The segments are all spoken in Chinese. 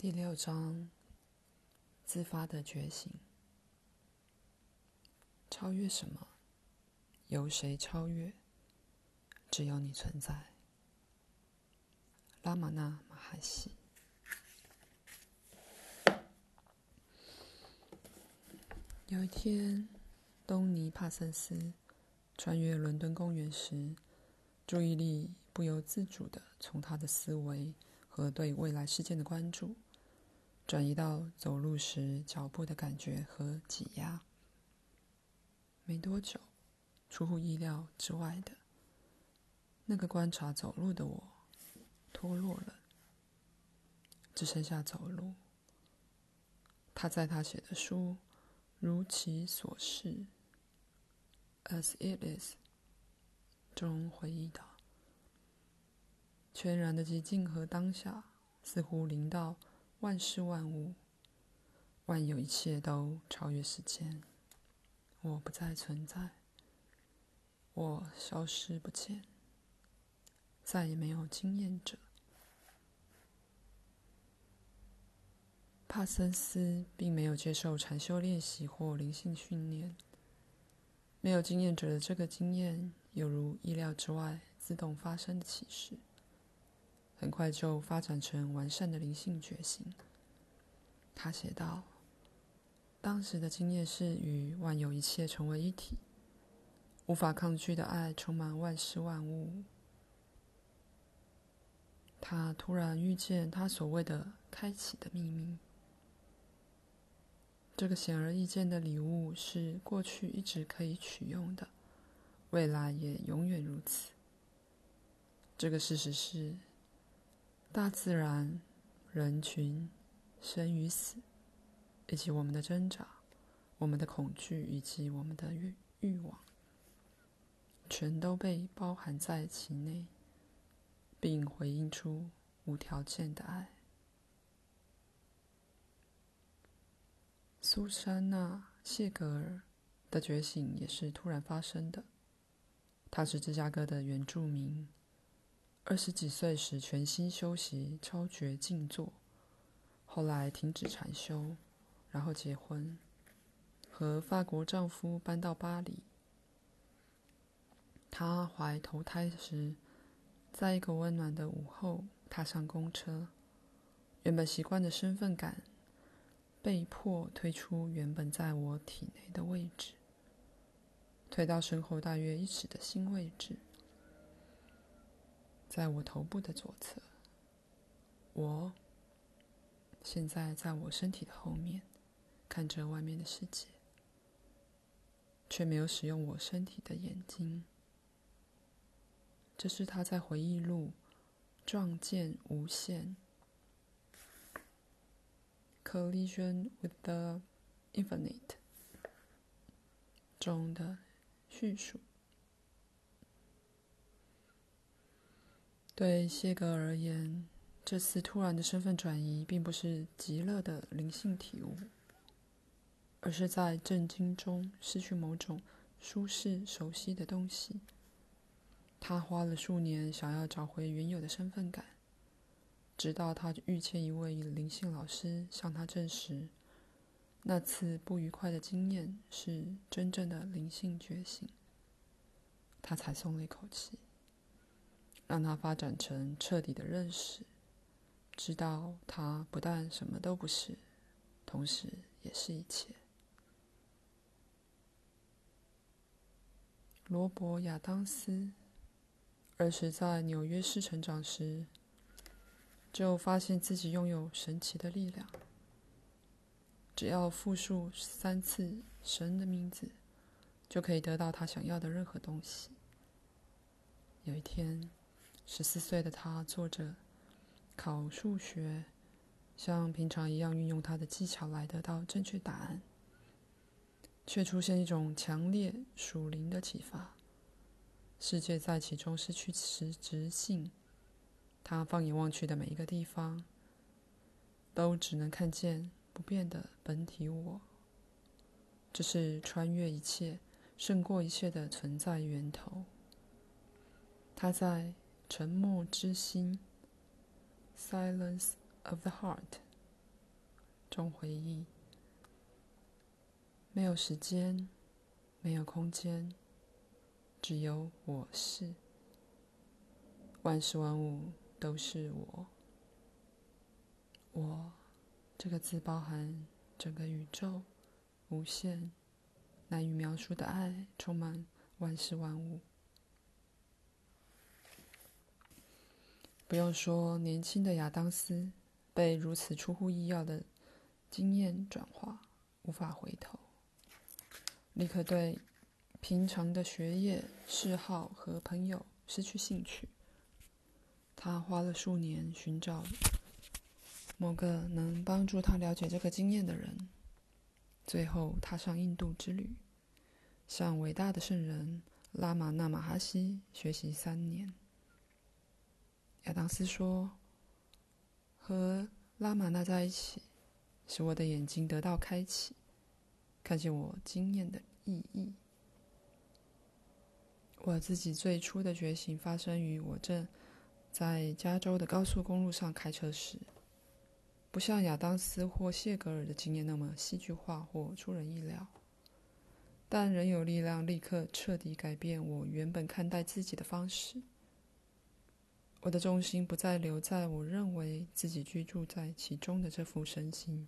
第六章：自发的觉醒。超越什么？由谁超越？只有你存在。拉玛那马哈西。有一天，东尼·帕森斯穿越伦敦公园时，注意力不由自主地从他的思维和对未来事件的关注。转移到走路时脚步的感觉和挤压。没多久，出乎意料之外的，那个观察走路的我脱落了，只剩下走路。他在他写的书《如其所是》（As It Is） 中回忆道：“全然的寂静和当下，似乎临到。”万事万物，万有一切都超越时间。我不再存在，我消失不见，再也没有经验者。帕森斯并没有接受禅修练习或灵性训练，没有经验者的这个经验，犹如意料之外、自动发生的启示。很快就发展成完善的灵性觉醒。他写道：“当时的经验是与万有一切成为一体，无法抗拒的爱充满万事万物。他突然遇见他所谓的开启的秘密。这个显而易见的礼物是过去一直可以取用的，未来也永远如此。这个事实是。”大自然、人群、生与死，以及我们的挣扎、我们的恐惧以及我们的欲欲望，全都被包含在其内，并回应出无条件的爱。苏珊娜·谢格尔的觉醒也是突然发生的。她是芝加哥的原住民。二十几岁时，全心修习超觉静坐，后来停止禅修，然后结婚，和法国丈夫搬到巴黎。她怀头胎时，在一个温暖的午后，踏上公车，原本习惯的身份感被迫推出原本在我体内的位置，推到身后大约一尺的新位置。在我头部的左侧，我现在在我身体的后面，看着外面的世界，却没有使用我身体的眼睛。这是他在回忆录《撞见无限》（Collision with the Infinite） 中的叙述。对谢格而言，这次突然的身份转移并不是极乐的灵性体悟，而是在震惊中失去某种舒适、熟悉的东西。他花了数年想要找回原有的身份感，直到他遇见一位灵性老师，向他证实那次不愉快的经验是真正的灵性觉醒，他才松了一口气。让他发展成彻底的认识，知道他不但什么都不是，同时也是一切。罗伯·亚当斯儿时在纽约市成长时，就发现自己拥有神奇的力量，只要复述三次神的名字，就可以得到他想要的任何东西。有一天，十四岁的他坐着考数学，像平常一样运用他的技巧来得到正确答案，却出现一种强烈属灵的启发。世界在其中失去实质性，他放眼望去的每一个地方，都只能看见不变的本体我。这是穿越一切、胜过一切的存在源头。他在。沉默之心 （Silence of the Heart） 中回忆。没有时间，没有空间，只有我是。万事万物都是我。我这个字包含整个宇宙，无限、难以描述的爱，充满万事万物。不用说，年轻的亚当斯被如此出乎意料的经验转化，无法回头。立刻对平常的学业、嗜好和朋友失去兴趣。他花了数年寻找某个能帮助他了解这个经验的人，最后踏上印度之旅，向伟大的圣人拉玛那玛哈西学习三年。亚当斯说：“和拉玛那在一起，使我的眼睛得到开启。”看见我经验的意义。我自己最初的觉醒发生于我正在加州的高速公路上开车时，不像亚当斯或谢格尔的经验那么戏剧化或出人意料，但仍有力量立刻彻底改变我原本看待自己的方式。我的重心不再留在我认为自己居住在其中的这副身心。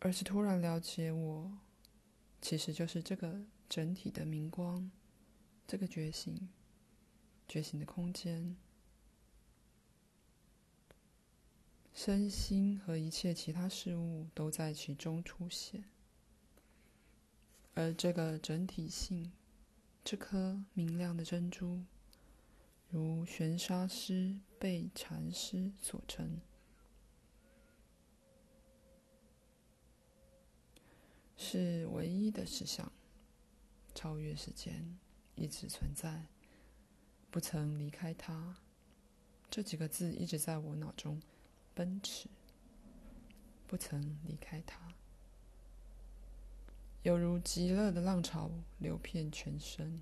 而是突然了解我，其实就是这个整体的明光，这个觉醒，觉醒的空间，身心和一切其他事物都在其中出现。而这个整体性，这颗明亮的珍珠，如玄沙师被禅师所称。是唯一的实相，超越时间，一直存在，不曾离开它。这几个字一直在我脑中奔驰，不曾离开它，犹如极乐的浪潮流遍全身。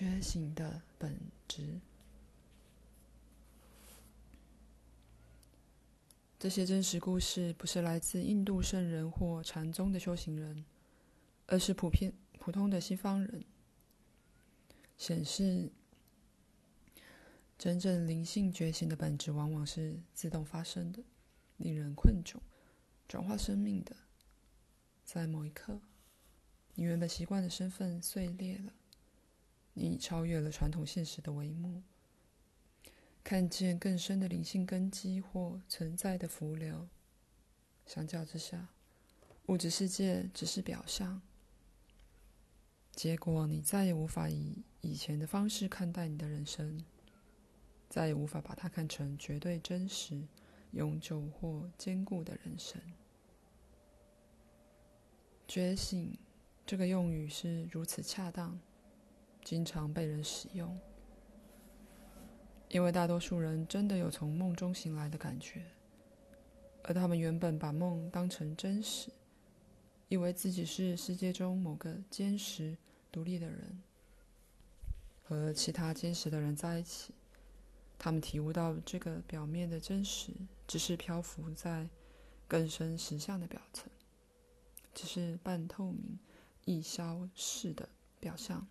觉醒的本质。这些真实故事不是来自印度圣人或禅宗的修行人，而是普遍普通的西方人。显示真正灵性觉醒的本质，往往是自动发生的，令人困窘，转化生命的。在某一刻，你原本习惯的身份碎裂了，你超越了传统现实的帷幕。看见更深的灵性根基或存在的浮流。相较之下，物质世界只是表象。结果，你再也无法以以前的方式看待你的人生，再也无法把它看成绝对真实、永久或坚固的人生。觉醒这个用语是如此恰当，经常被人使用。因为大多数人真的有从梦中醒来的感觉，而他们原本把梦当成真实，以为自己是世界中某个坚实、独立的人，和其他坚实的人在一起。他们体悟到这个表面的真实，只是漂浮在更深实相的表层，只是半透明、易消逝的表象。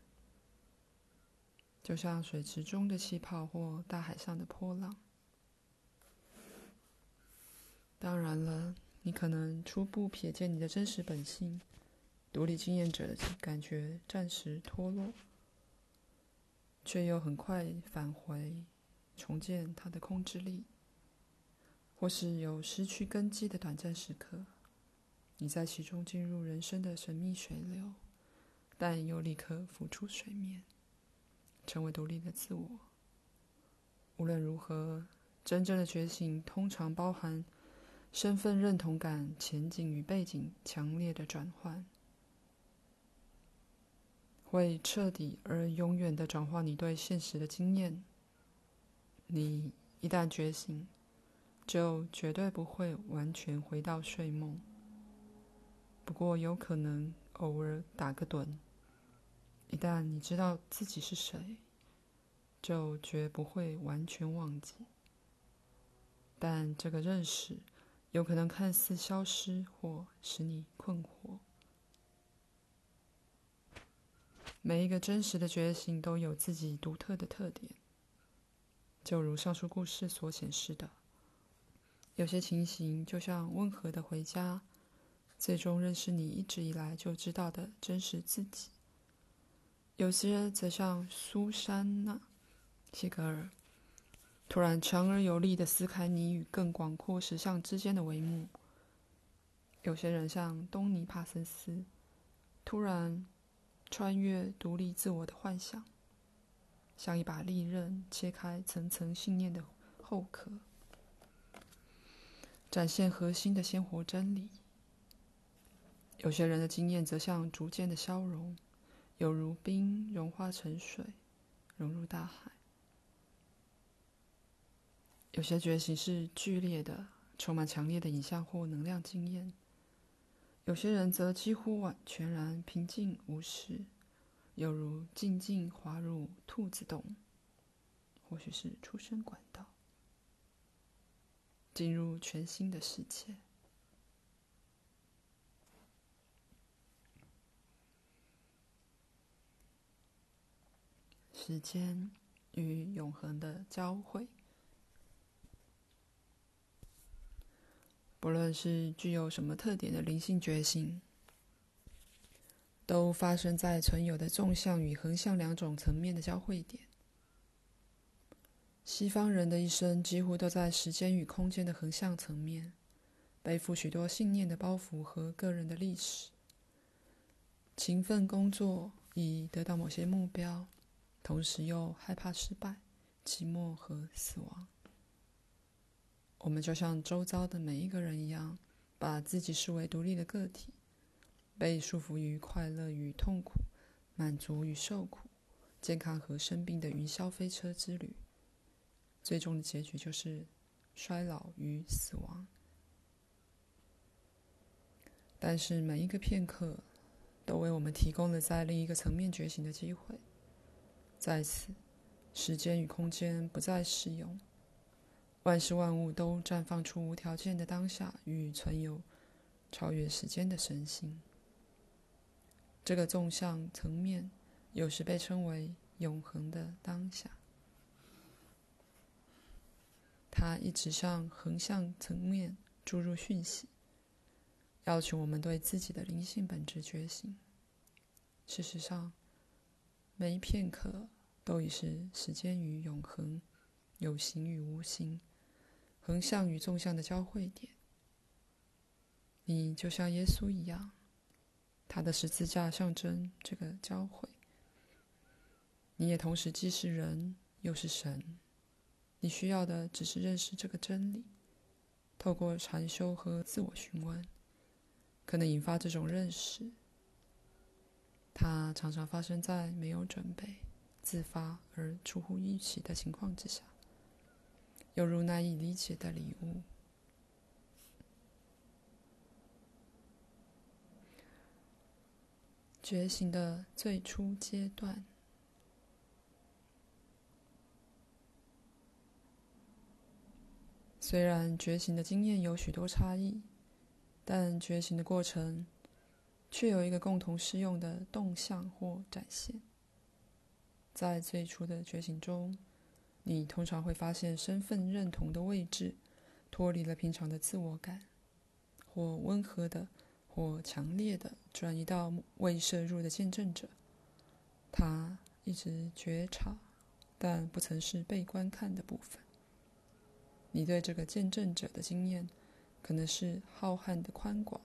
就像水池中的气泡或大海上的波浪。当然了，你可能初步瞥见你的真实本性，独立经验者的感觉暂时脱落，却又很快返回，重建它的控制力，或是有失去根基的短暂时刻，你在其中进入人生的神秘水流，但又立刻浮出水面。成为独立的自我。无论如何，真正的觉醒通常包含身份认同感、前景与背景强烈的转换，会彻底而永远的转化你对现实的经验。你一旦觉醒，就绝对不会完全回到睡梦。不过，有可能偶尔打个盹。一旦你知道自己是谁，就绝不会完全忘记。但这个认识有可能看似消失，或使你困惑。每一个真实的觉醒都有自己独特的特点，就如上述故事所显示的。有些情形就像温和的回家，最终认识你一直以来就知道的真实自己；有些人则像苏珊娜·谢格尔，突然强而有力地撕开你与更广阔实相之间的帷幕；有些人像东尼·帕森斯，突然穿越独立自我的幻想，像一把利刃切开层层信念的后壳。展现核心的鲜活真理。有些人的经验则像逐渐的消融，有如冰融化成水，融入大海。有些觉醒是剧烈的，充满强烈的影像或能量经验。有些人则几乎完全然平静无事，犹如静静滑入兔子洞，或许是出生管道。进入全新的世界。时间与永恒的交汇，不论是具有什么特点的灵性觉醒，都发生在存有的纵向与横向两种层面的交汇点。西方人的一生几乎都在时间与空间的横向层面，背负许多信念的包袱和个人的历史。勤奋工作以得到某些目标，同时又害怕失败、寂寞和死亡。我们就像周遭的每一个人一样，把自己视为独立的个体，被束缚于快乐与痛苦、满足与受苦、健康和生病的云霄飞车之旅。最终的结局就是衰老与死亡。但是每一个片刻都为我们提供了在另一个层面觉醒的机会。在此，时间与空间不再适用，万事万物都绽放出无条件的当下与存有超越时间的神性。这个纵向层面有时被称为永恒的当下。它一直向横向层面注入讯息，要求我们对自己的灵性本质觉醒。事实上，每一片刻都已是时间与永恒、有形与无形、横向与纵向的交汇点。你就像耶稣一样，他的十字架象征这个交汇。你也同时既是人，又是神。你需要的只是认识这个真理，透过禅修和自我询问，可能引发这种认识。它常常发生在没有准备、自发而出乎预期的情况之下，犹如难以理解的礼物。觉醒的最初阶段。虽然觉醒的经验有许多差异，但觉醒的过程却有一个共同适用的动向或展现。在最初的觉醒中，你通常会发现身份认同的位置脱离了平常的自我感，或温和的，或强烈的转移到未摄入的见证者。他一直觉察，但不曾是被观看的部分。你对这个见证者的经验，可能是浩瀚的宽广、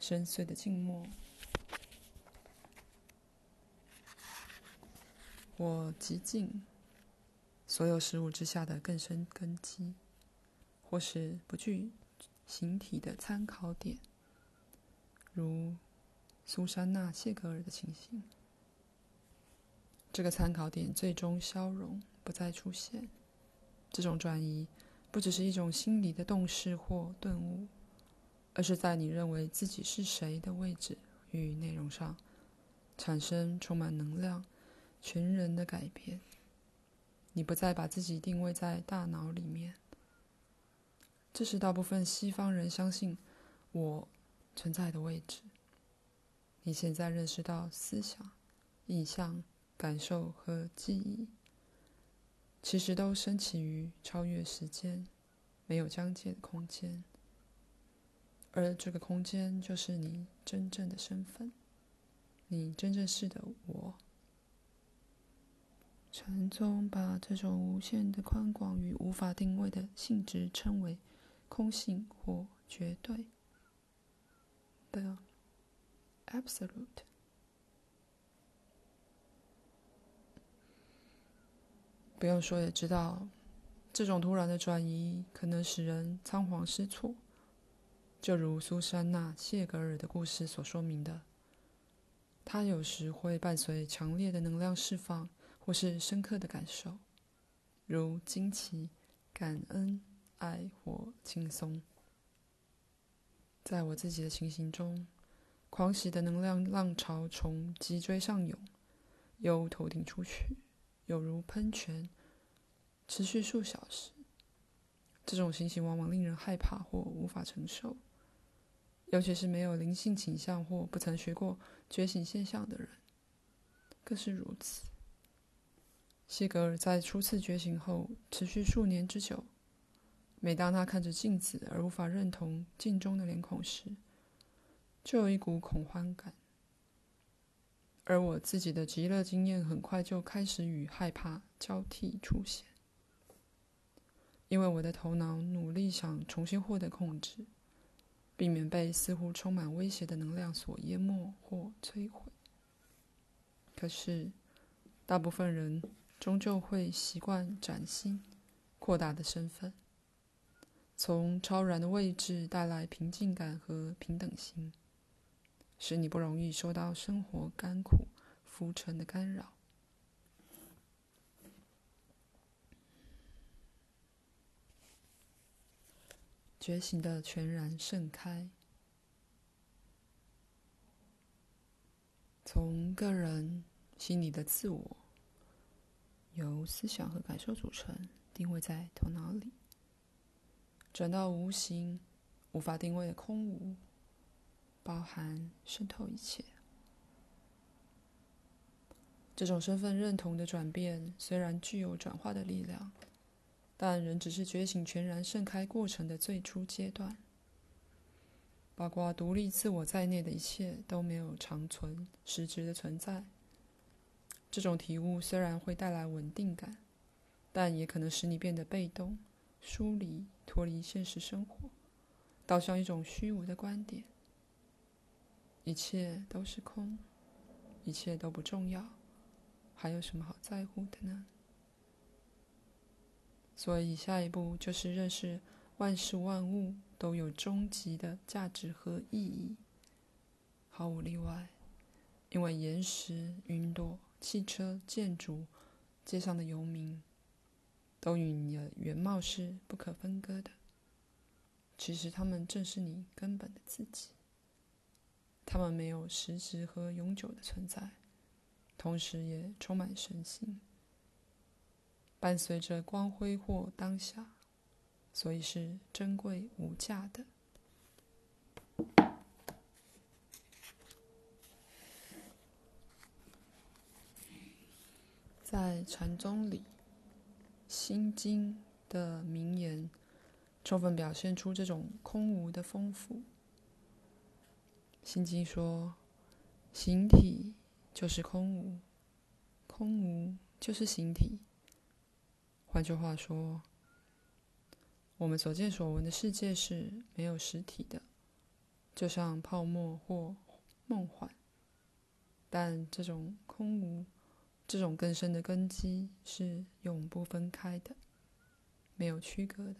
深邃的静默，或极静，所有事物之下的更深根基，或是不具形体的参考点，如苏珊娜·谢格尔的情形。这个参考点最终消融，不再出现。这种转移。不只是一种心理的动势或顿悟，而是在你认为自己是谁的位置与内容上，产生充满能量、全人的改变。你不再把自己定位在大脑里面。这是大部分西方人相信我存在的位置。你现在认识到思想、意象、感受和记忆，其实都升起于超越时间、没有疆界的空间，而这个空间就是你真正的身份，你真正是的我。禅宗把这种无限的宽广与无法定位的性质称为空性或绝对的 Absolute。不用说也知道，这种突然的转移可能使人仓皇失措，就如苏珊娜·谢格尔的故事所说明的。她有时会伴随强烈的能量释放，或是深刻的感受，如惊奇、感恩、爱或轻松。在我自己的情形中，狂喜的能量浪潮从脊椎上涌，由头顶出去。有如喷泉，持续数小时。这种情形往往令人害怕或无法承受，尤其是没有灵性倾向或不曾学过觉醒现象的人，更是如此。谢格尔在初次觉醒后，持续数年之久。每当他看着镜子而无法认同镜中的脸孔时，就有一股恐慌感。而我自己的极乐经验很快就开始与害怕交替出现，因为我的头脑努力想重新获得控制，避免被似乎充满威胁的能量所淹没或摧毁。可是，大部分人终究会习惯崭新、扩大的身份，从超然的位置带来平静感和平等心。使你不容易受到生活甘苦、浮沉的干扰。觉醒的全然盛开，从个人心里的自我，由思想和感受组成，定位在头脑里，转到无形、无法定位的空无。包含渗透一切。这种身份认同的转变虽然具有转化的力量，但仍只是觉醒全然盛开过程的最初阶段。包括独立自我在内的一切都没有长存实质的存在。这种体悟虽然会带来稳定感，但也可能使你变得被动、疏离、脱离现实生活，导向一种虚无的观点。一切都是空，一切都不重要，还有什么好在乎的呢？所以下一步就是认识万事万物都有终极的价值和意义，毫无例外，因为岩石、云朵、汽车、建筑、街上的游民，都与你的原貌是不可分割的。其实他们正是你根本的自己。他们没有实质和永久的存在，同时也充满神性，伴随着光辉或当下，所以是珍贵无价的。在禅宗里，《心经》的名言充分表现出这种空无的丰富。心经说：“形体就是空无，空无就是形体。换句话说，我们所见所闻的世界是没有实体的，就像泡沫或梦幻。但这种空无，这种更深的根基是永不分开的，没有区隔的。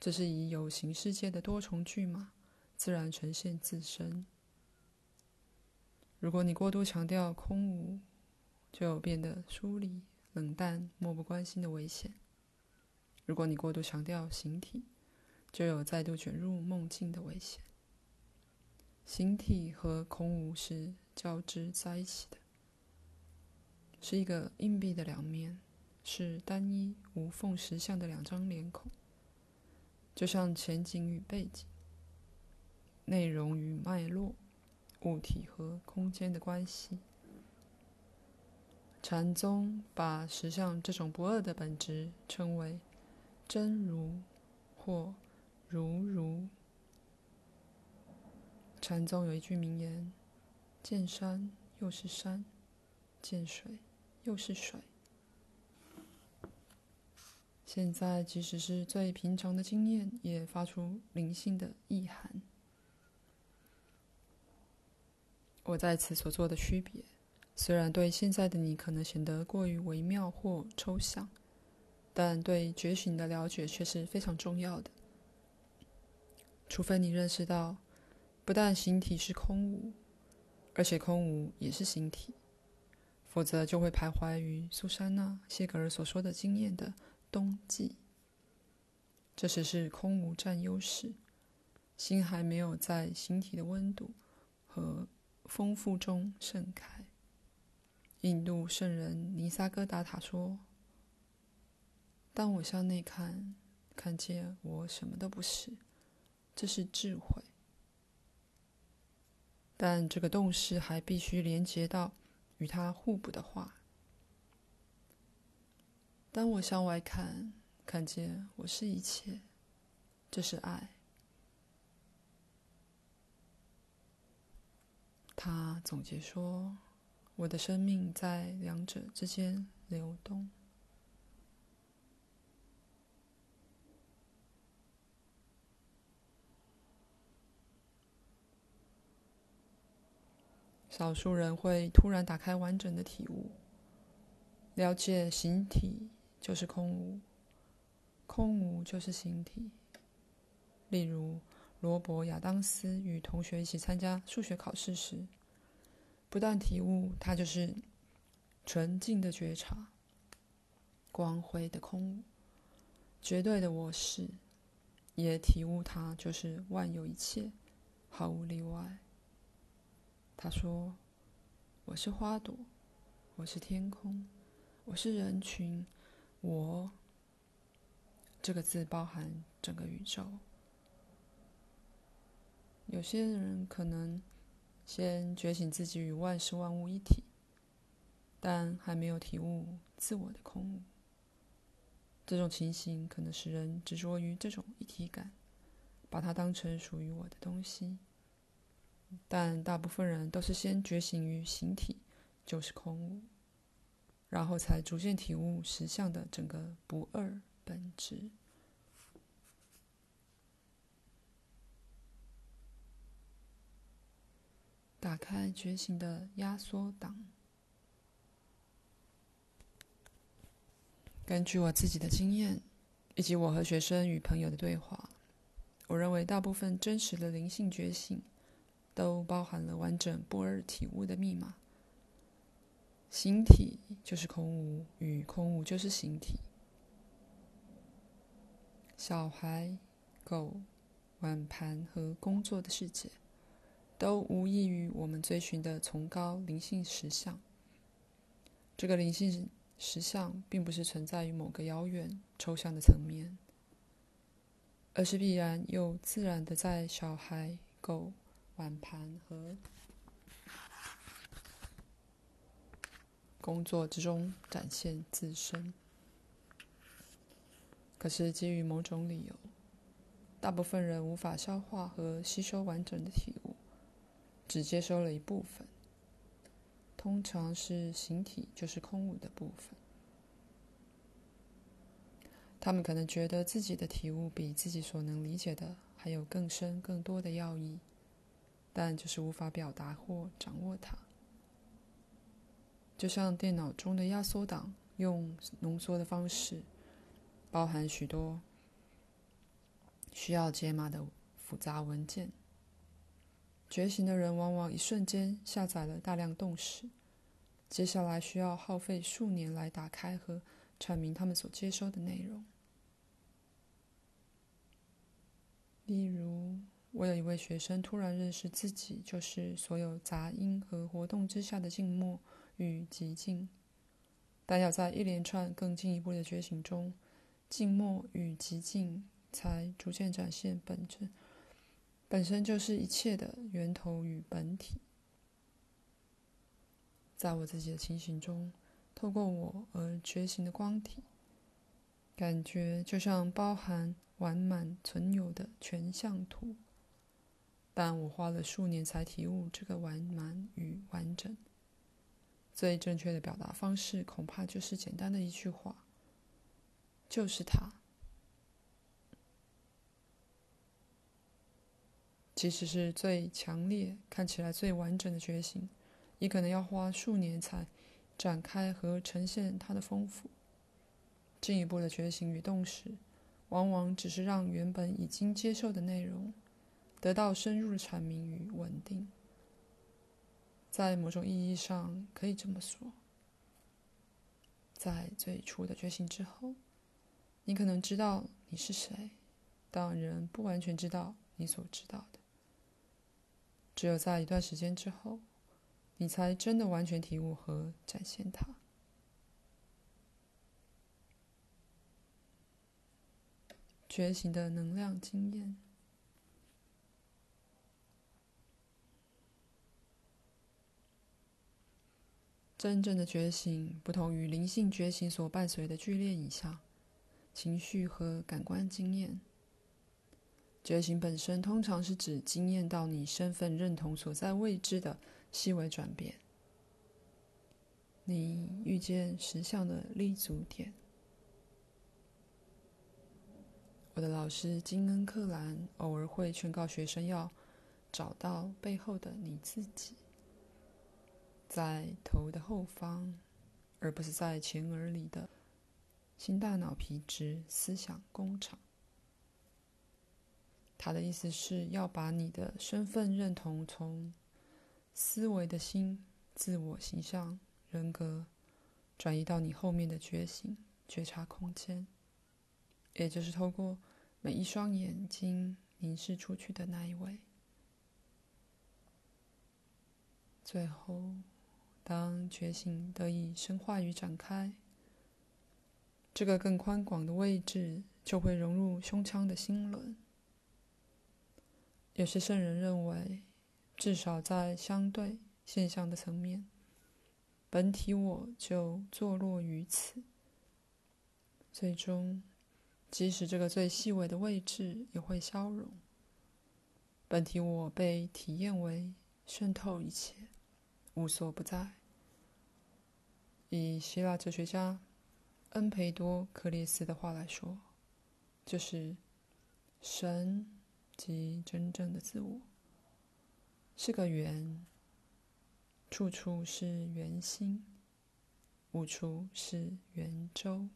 这是以有形世界的多重巨码。”自然呈现自身。如果你过度强调空无，就变得疏离、冷淡、漠不关心的危险；如果你过度强调形体，就有再度卷入梦境的危险。形体和空无是交织在一起的，是一个硬币的两面，是单一无缝实相的两张脸孔，就像前景与背景、内容与脉络、物体和空间的关系。禅宗把实相这种不二的本质称为真如或如如。禅宗有一句名言：“见山又是山，见水又是水。”现在，即使是最平常的经验，也发出灵性的意涵。我在此所做的区别。虽然对现在的你可能显得过于微妙或抽象，但对觉醒的了解却是非常重要的。除非你认识到，不但形体是空无，而且空无也是形体，否则就会徘徊于苏珊娜·谢格尔所说的经验的冬季。这时是空无占优势，心还没有在形体的温度和丰富中盛开。印度圣人尼萨哥达塔说：“当我向内看，看见我什么都不是，这是智慧。但这个洞视还必须连接到与它互补的话。当我向外看，看见我是一切，这是爱。”他总结说。我的生命在两者之间流动。少数人会突然打开完整的体悟，了解形体就是空无，空无就是形体。例如，罗伯·亚当斯与同学一起参加数学考试时。不但体悟，它就是纯净的觉察，光辉的空，绝对的我是，也体悟它就是万有一切，毫无例外。他说：“我是花朵，我是天空，我是人群，我。”这个字包含整个宇宙。有些人可能。先觉醒自己与万事万物一体，但还没有体悟自我的空。这种情形可能使人执着于这种一体感，把它当成属于我的东西。但大部分人都是先觉醒于形体就是空，然后才逐渐体悟实相的整个不二本质。打开觉醒的压缩档。根据我自己的经验，以及我和学生与朋友的对话，我认为大部分真实的灵性觉醒，都包含了完整不二体悟的密码。形体就是空无，与空无就是形体。小孩、狗、碗盘和工作的世界。都无异于我们追寻的崇高灵性实相。这个灵性实相并不是存在于某个遥远抽象的层面，而是必然又自然的在小孩、狗、碗盘和工作之中展现自身。可是基于某种理由，大部分人无法消化和吸收完整的体悟。只接收了一部分，通常是形体就是空无的部分。他们可能觉得自己的体悟比自己所能理解的还有更深更多的要义，但就是无法表达或掌握它。就像电脑中的压缩档，用浓缩的方式，包含许多需要解码的复杂文件。觉醒的人往往一瞬间下载了大量洞识，接下来需要耗费数年来打开和阐明他们所接收的内容。例如，我有一位学生突然认识自己就是所有杂音和活动之下的静默与寂静，但要在一连串更进一步的觉醒中，静默与寂静才逐渐展现本质，本身就是一切的源头与本体。在我自己的情形中，透过我而觉醒的光体，感觉就像包含完满存有的全像图。但我花了数年才体悟这个完满与完整。最正确的表达方式，恐怕就是简单的一句话：就是它。即使是最强烈、看起来最完整的觉醒，也可能要花数年才展开和呈现它的丰富。进一步的觉醒与洞识，往往只是让原本已经接受的内容。得到深入的阐明与稳定，在某种意义上可以这么说：在最初的觉醒之后，你可能知道你是谁，但仍不完全知道你所知道的。只有在一段时间之后，你才真的完全体悟和展现它。觉醒的能量经验。真正的觉醒，不同于灵性觉醒所伴随的剧烈影像、情绪和感官经验。觉醒本身通常是指经验到你身份认同所在位置的细微转变。你遇见实相的立足点。我的老师金恩·克兰偶尔会劝告学生要找到背后的你自己。在头的后方，而不是在前额里的新大脑皮质思想工厂。他的意思是要把你的身份认同从思维的心、自我形象、人格，转移到你后面的觉醒、觉察空间，也就是透过每一双眼睛凝视出去的那一位。最后。当觉醒得以深化与展开，这个更宽广的位置就会融入胸腔的心轮。有些圣人认为，至少在相对现象的层面，本体我就坐落于此。最终，即使这个最细微的位置也会消融，本体我被体验为渗透一切，无所不在。以希腊哲学家恩培多·克列斯的话来说，就是神即真正的自我，是个圆，处处是圆心，无处是圆周。